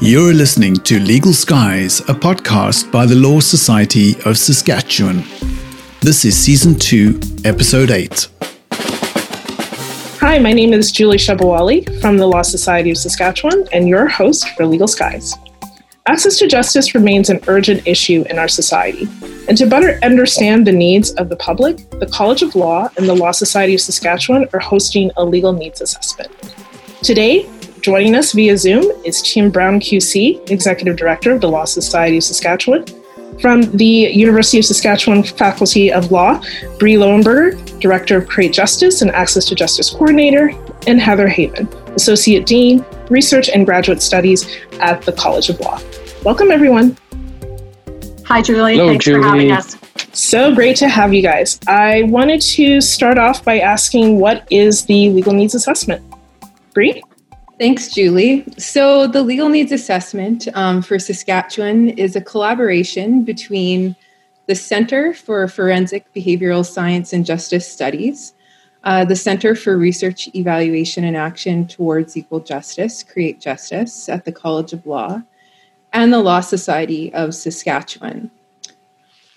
You're listening to Legal Skies, a podcast by the Law Society of Saskatchewan. This is Season 2, Episode 8. Hi, my name is Julie Shabawali from the Law Society of Saskatchewan and your host for Legal Skies. Access to justice remains an urgent issue in our society. And to better understand the needs of the public, the College of Law and the Law Society of Saskatchewan are hosting a legal needs assessment. Today, Joining us via Zoom is Tim Brown QC, Executive Director of the Law Society of Saskatchewan. From the University of Saskatchewan Faculty of Law, Bree Lowenberger, Director of Create Justice and Access to Justice Coordinator, and Heather Heavin, Associate Dean, Research and Graduate Studies at the College of Law. Welcome, everyone. Hi, Julie. Hello, Thanks Julie. for having us. So great to have you guys. I wanted to start off by asking what is the legal needs assessment? Bree? Thanks, Julie. So, the legal needs assessment um, for Saskatchewan is a collaboration between the Center for Forensic Behavioral Science and Justice Studies, uh, the Center for Research, Evaluation, and Action Towards Equal Justice, Create Justice at the College of Law, and the Law Society of Saskatchewan.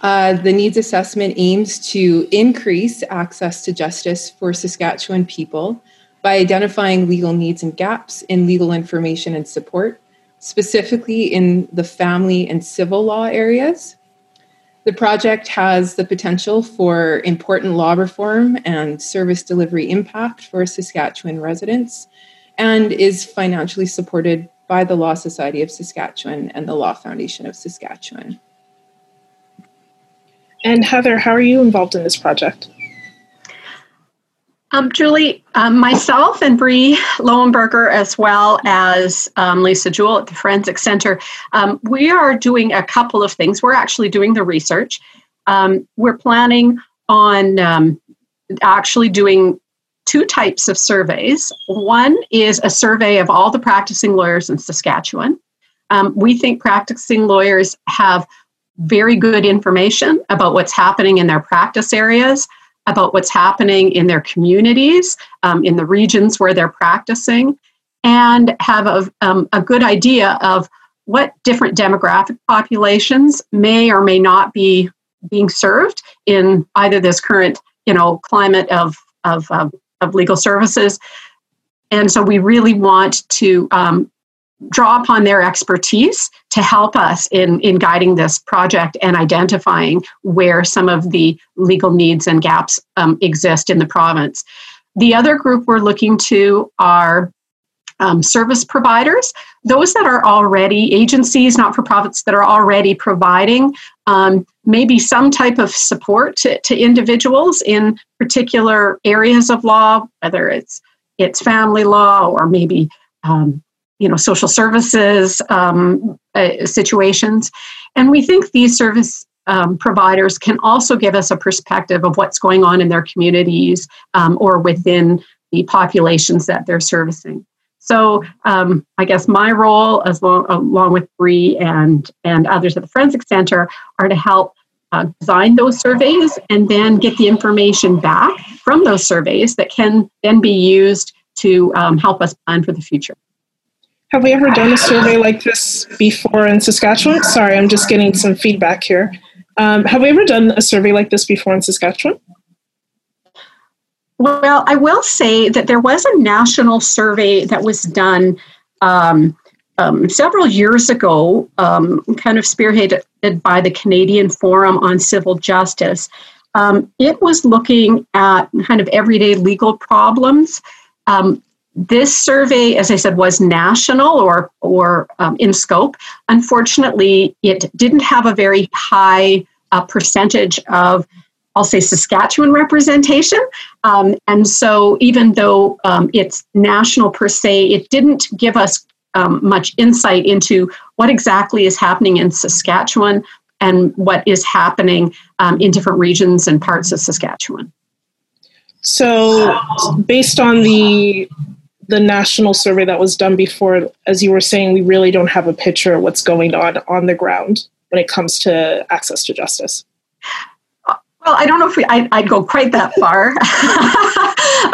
Uh, the needs assessment aims to increase access to justice for Saskatchewan people by identifying legal needs and gaps in legal information and support, specifically in the family and civil law areas. The project has the potential for important law reform and service delivery impact for Saskatchewan residents and is financially supported by the Law Society of Saskatchewan and the Law Foundation of Saskatchewan. And Heather, how are you involved in this project? Um, Julie, um, myself and Bree Lowenberger, as well as um, Lisa Jewell at the Forensic Center, um, we are doing a couple of things. We're actually doing the research. Um, we're planning on um, actually doing two types of surveys. One is a survey of all the practicing lawyers in Saskatchewan. we think practicing lawyers have very good information about what's happening in their practice areas about what's happening in their communities, um, in the regions where they're practicing, and have a, um, a good idea of what different demographic populations may or may not be being served in either this current you know climate of of, of, of legal services. And so we really want to um, draw upon their expertise to help us in, in guiding this project and identifying where some of the legal needs and gaps um, exist in the province. The other group we're looking to are um, service providers, those that are already agencies, not for profits, that are already providing um, maybe some type of support to, to individuals in particular areas of law, whether it's it's family law or maybe um, you know social services um, uh, situations. And we think these service um, providers can also give us a perspective of what's going on in their communities um, or within the populations that they're servicing. So um, i guess my role as long, along with Bree and and others at the forensic center are to help uh, design those surveys and then get the information back from those surveys that can then be used to um, help us plan for the future have we ever done a survey like this before in Saskatchewan? Sorry, I'm just getting some feedback here. Um, have we ever done a survey like this before in Saskatchewan? Well, I will say that there was a national survey that was done um, um, several years ago, um, kind of spearheaded by the Canadian Forum on Civil Justice. Um, it was looking at kind of everyday legal problems. Um, this survey, as I said, was national or or um, in scope. Unfortunately, it didn't have a very high uh, percentage of, I'll say, Saskatchewan representation. Um, and so, even though um, it's national per se, it didn't give us um, much insight into what exactly is happening in Saskatchewan and what is happening um, in different regions and parts of Saskatchewan. So, based on the the national survey that was done before, as you were saying, we really don't have a picture of what's going on on the ground when it comes to access to justice. Well, I don't know if we, I, would go quite that far,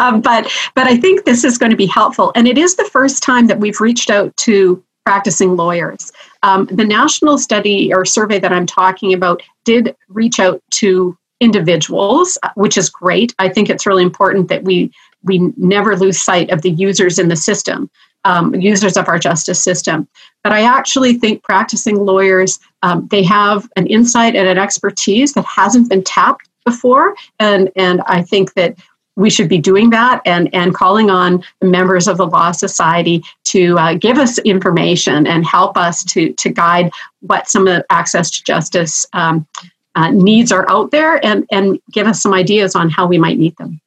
um, but but I think this is going to be helpful, and it is the first time that we've reached out to practicing lawyers. Um, the national study or survey that I'm talking about did reach out to individuals, uh, which is great. I think it's really important that we we never lose sight of the users in the system, um, users of our justice system. But I actually think practicing lawyers um, they have an insight and an expertise that hasn't been tapped before, and and I think that we should be doing that and, and calling on the members of the Law Society to uh, give us information and help us to, to guide what some of the access to justice um, uh, needs are out there and, and give us some ideas on how we might meet them.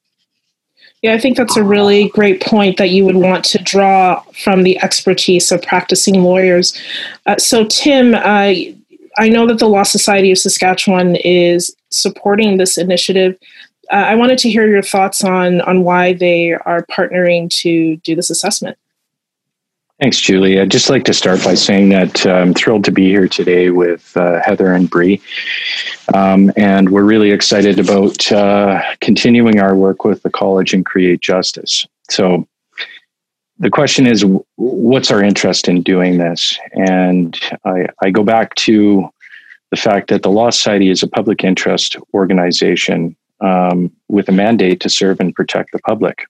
Yeah, I think that's a really great point that you would want to draw from the expertise of practicing lawyers. Uh, so, Tim, uh, I know that the Law Society of Saskatchewan is supporting this initiative uh, I wanted to hear your thoughts on on why they are partnering to do this assessment. Thanks, Julie. I'd just like to start by saying that uh, I'm thrilled to be here today with uh, Heather and Bree. Um, and we're really excited about uh, continuing our work with the college and create justice. So, the question is what's our interest in doing this? And I, I go back to the fact that the Law Society is a public interest organization um, with a mandate to serve and protect the public.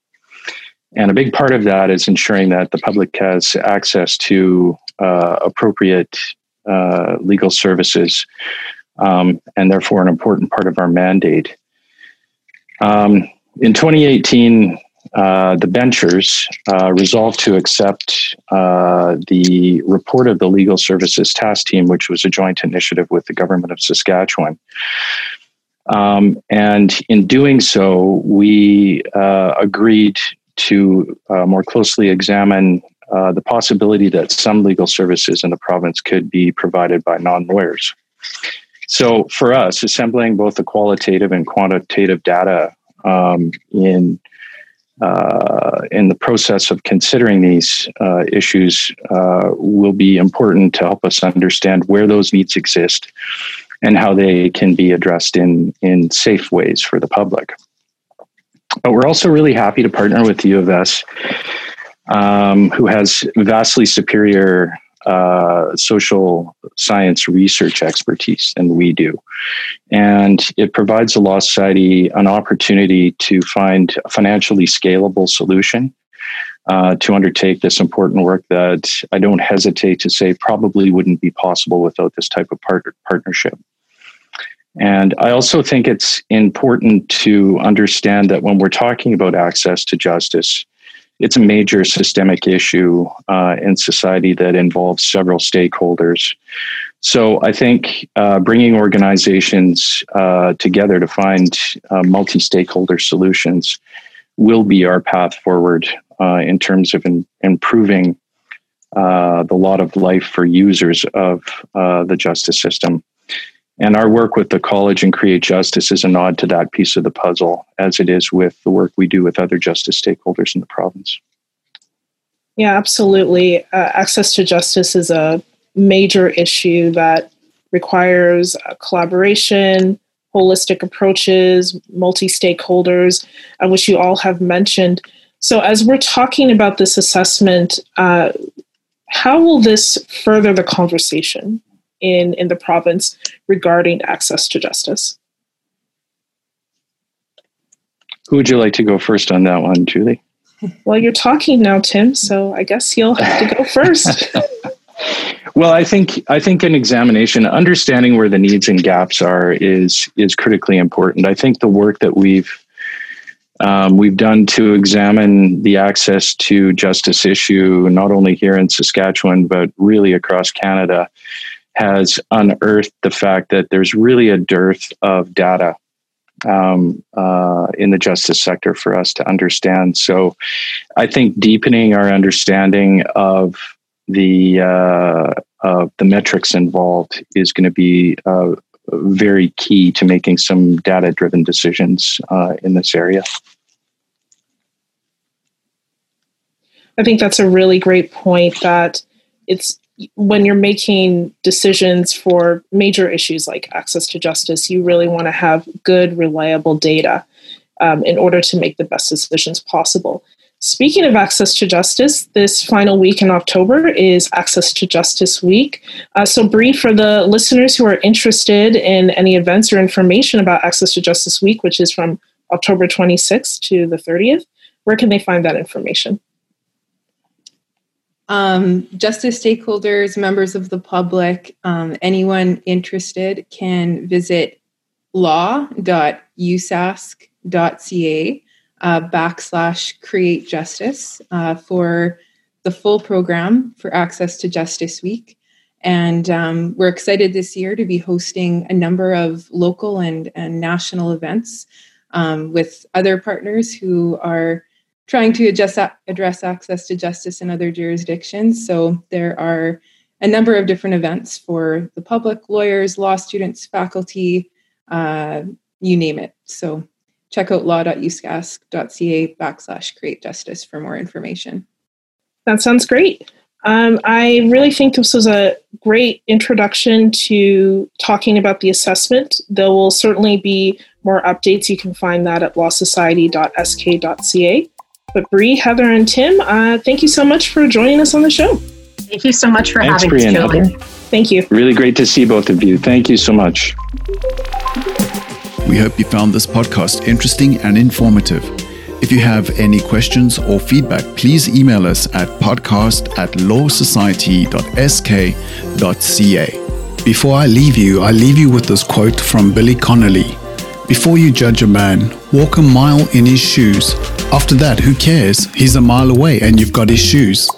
And a big part of that is ensuring that the public has access to uh, appropriate uh, legal services, um, and therefore an important part of our mandate. Um, in 2018, uh, the benchers uh, resolved to accept uh, the report of the Legal Services Task Team, which was a joint initiative with the government of Saskatchewan. Um, and in doing so, we uh, agreed to uh, more closely examine uh, the possibility that some legal services in the province could be provided by non lawyers. So, for us, assembling both the qualitative and quantitative data um, in uh, in the process of considering these uh, issues uh, will be important to help us understand where those needs exist and how they can be addressed in, in safe ways for the public. But we're also really happy to partner with U of S, um, who has vastly superior uh, social science research expertise than we do. And it provides the Law Society an opportunity to find a financially scalable solution uh, to undertake this important work that I don't hesitate to say probably wouldn't be possible without this type of part- partnership. And I also think it's important to understand that when we're talking about access to justice, it's a major systemic issue uh, in society that involves several stakeholders. So I think uh, bringing organizations uh, together to find uh, multi stakeholder solutions will be our path forward uh, in terms of in, improving uh, the lot of life for users of the justice system. And our work with the college and create justice is a nod to that piece of the puzzle, as it is with the work we do with other justice stakeholders in the province. Yeah, absolutely. Uh, access to justice is a major issue that requires uh, collaboration, holistic approaches, multi stakeholders, uh, which you all have mentioned. So, as we're talking about this assessment, uh, how will this further the conversation? In, in the province regarding access to justice. Who would you like to go first on that one, Julie? Well, you're talking now, Tim, so I guess you'll have to go first. well, I think I think an examination, understanding where the needs and gaps are, is is critically important. I think the work that we've um, we've done to examine the access to justice issue, not only here in Saskatchewan, but really across Canada, has unearthed the fact that there's really a dearth of data um, uh, in the justice sector for us to understand. So I think deepening our understanding of the uh, of the metrics involved is going to be uh, very key to making some data driven decisions uh, in this area. I think that's a really great point that it's when you're making decisions for major issues like access to justice, you really want to have good, reliable data um, in order to make the best decisions possible. Speaking of access to justice, this final week in October is Access to Justice Week. Uh, so, Bree, for the listeners who are interested in any events or information about Access to Justice Week, which is from October 26th to the 30th, where can they find that information? Um, justice stakeholders, members of the public, um, anyone interested can visit law.usask.ca uh, backslash create justice uh, for the full program for Access to Justice Week. And um, we're excited this year to be hosting a number of local and, and national events um, with other partners who are trying to adjust, address access to justice in other jurisdictions. So there are a number of different events for the public, lawyers, law students, faculty, uh, you name it. So check out law.usask.ca backslash create justice for more information. That sounds great. Um, I really think this was a great introduction to talking about the assessment. There will certainly be more updates. You can find that at lawsociety.sk.ca. But Bree, Heather, and Tim, uh, thank you so much for joining us on the show. Thank you so much for Thanks, having Bree us, Heather. Thank you. Really great to see both of you. Thank you so much. We hope you found this podcast interesting and informative. If you have any questions or feedback, please email us at podcast at lawsociety.sk.ca. Before I leave you, I leave you with this quote from Billy Connolly Before you judge a man, walk a mile in his shoes. After that, who cares? He's a mile away and you've got his shoes.